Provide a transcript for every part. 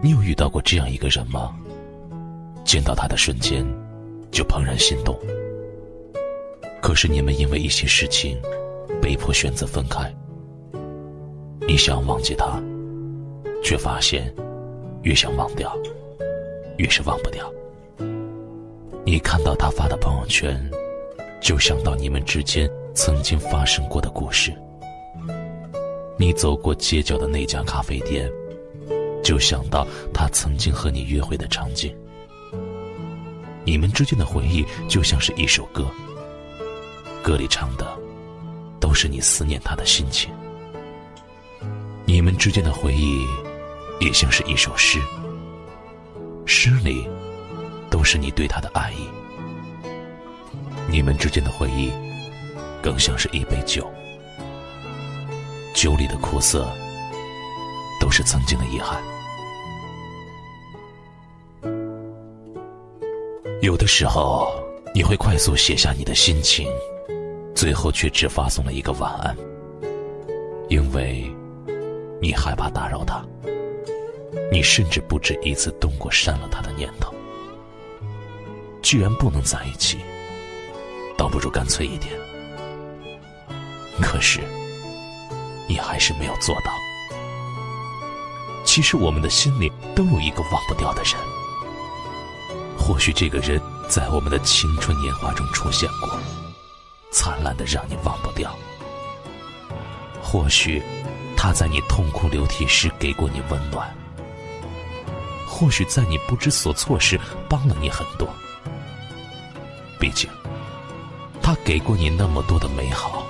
你有遇到过这样一个人吗？见到他的瞬间，就怦然心动。可是你们因为一些事情，被迫选择分开。你想忘记他，却发现，越想忘掉，越是忘不掉。你看到他发的朋友圈，就想到你们之间曾经发生过的故事。你走过街角的那家咖啡店，就想到他曾经和你约会的场景。你们之间的回忆就像是一首歌，歌里唱的都是你思念他的心情。你们之间的回忆也像是一首诗，诗里都是你对他的爱意。你们之间的回忆更像是一杯酒，酒里的苦涩都是曾经的遗憾。有的时候，你会快速写下你的心情，最后却只发送了一个晚安，因为你害怕打扰他。你甚至不止一次动过删了他的念头。既然不能在一起，倒不如干脆一点。可是，你还是没有做到。其实，我们的心里都有一个忘不掉的人。或许这个人在我们的青春年华中出现过，灿烂的让你忘不掉。或许他在你痛哭流涕时给过你温暖，或许在你不知所措时帮了你很多。毕竟，他给过你那么多的美好。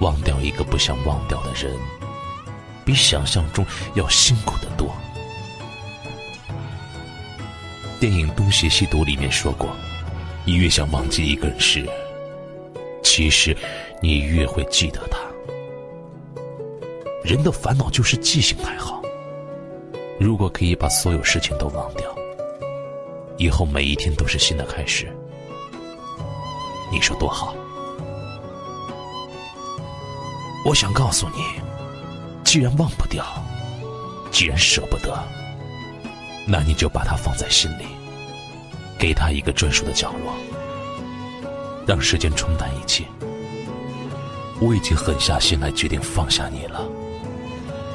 忘掉一个不想忘掉的人，比想象中要辛苦的多。电影《东邪西毒》里面说过：“你越想忘记一个人时，其实你越会记得他。人的烦恼就是记性太好。如果可以把所有事情都忘掉，以后每一天都是新的开始，你说多好？我想告诉你，既然忘不掉，既然舍不得。”那你就把它放在心里，给他一个专属的角落，让时间冲淡一切。我已经狠下心来决定放下你了，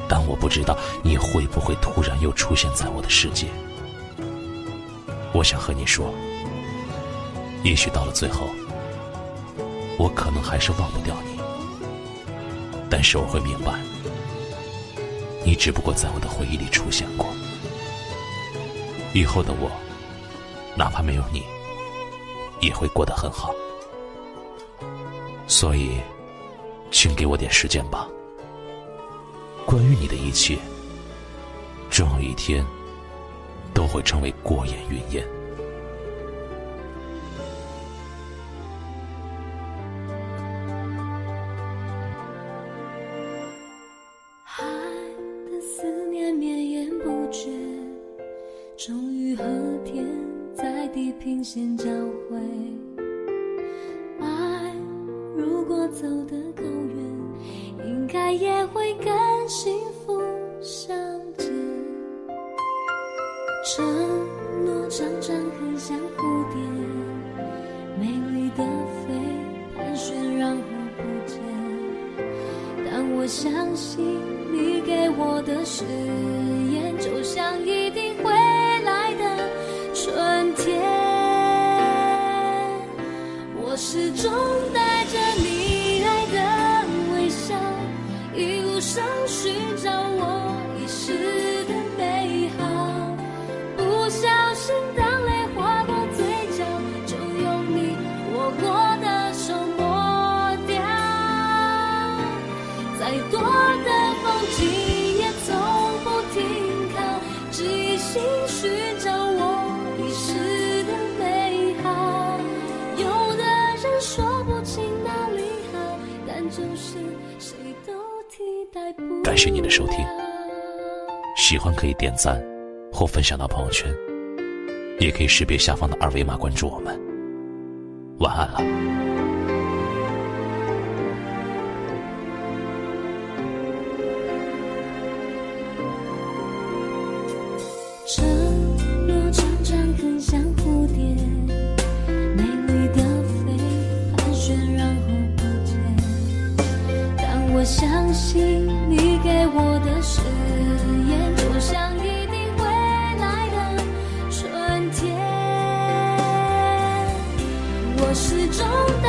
但我不知道你会不会突然又出现在我的世界。我想和你说，也许到了最后，我可能还是忘不掉你，但是我会明白，你只不过在我的回忆里出现过。以后的我，哪怕没有你，也会过得很好。所以，请给我点时间吧。关于你的一切，终有一天都会成为过眼云烟。爱的思念绵延不绝。终于和天地平线交汇，爱如果走得够远，应该也会跟幸福相见。承诺常常很像蝴蝶，美丽的飞，盘旋然后不见。但我相信你给我的誓言，就像一定始终感谢您的收听，喜欢可以点赞或分享到朋友圈，也可以识别下方的二维码关注我们。晚安了。我相信你给我的誓言，就像一定会来的春天。我始终。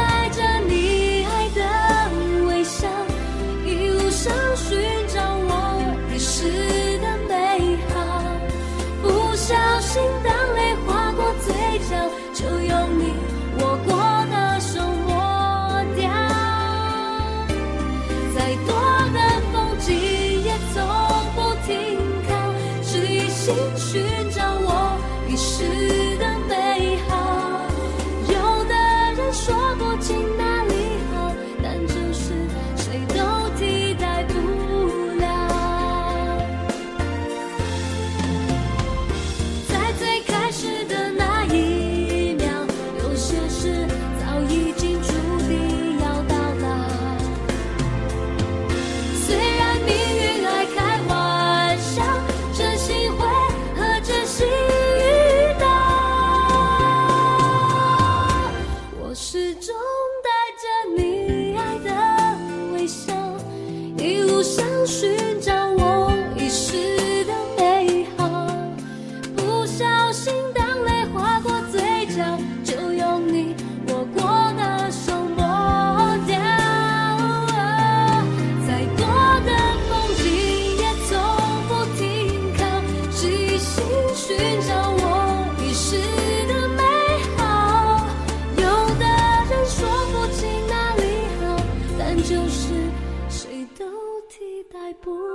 不。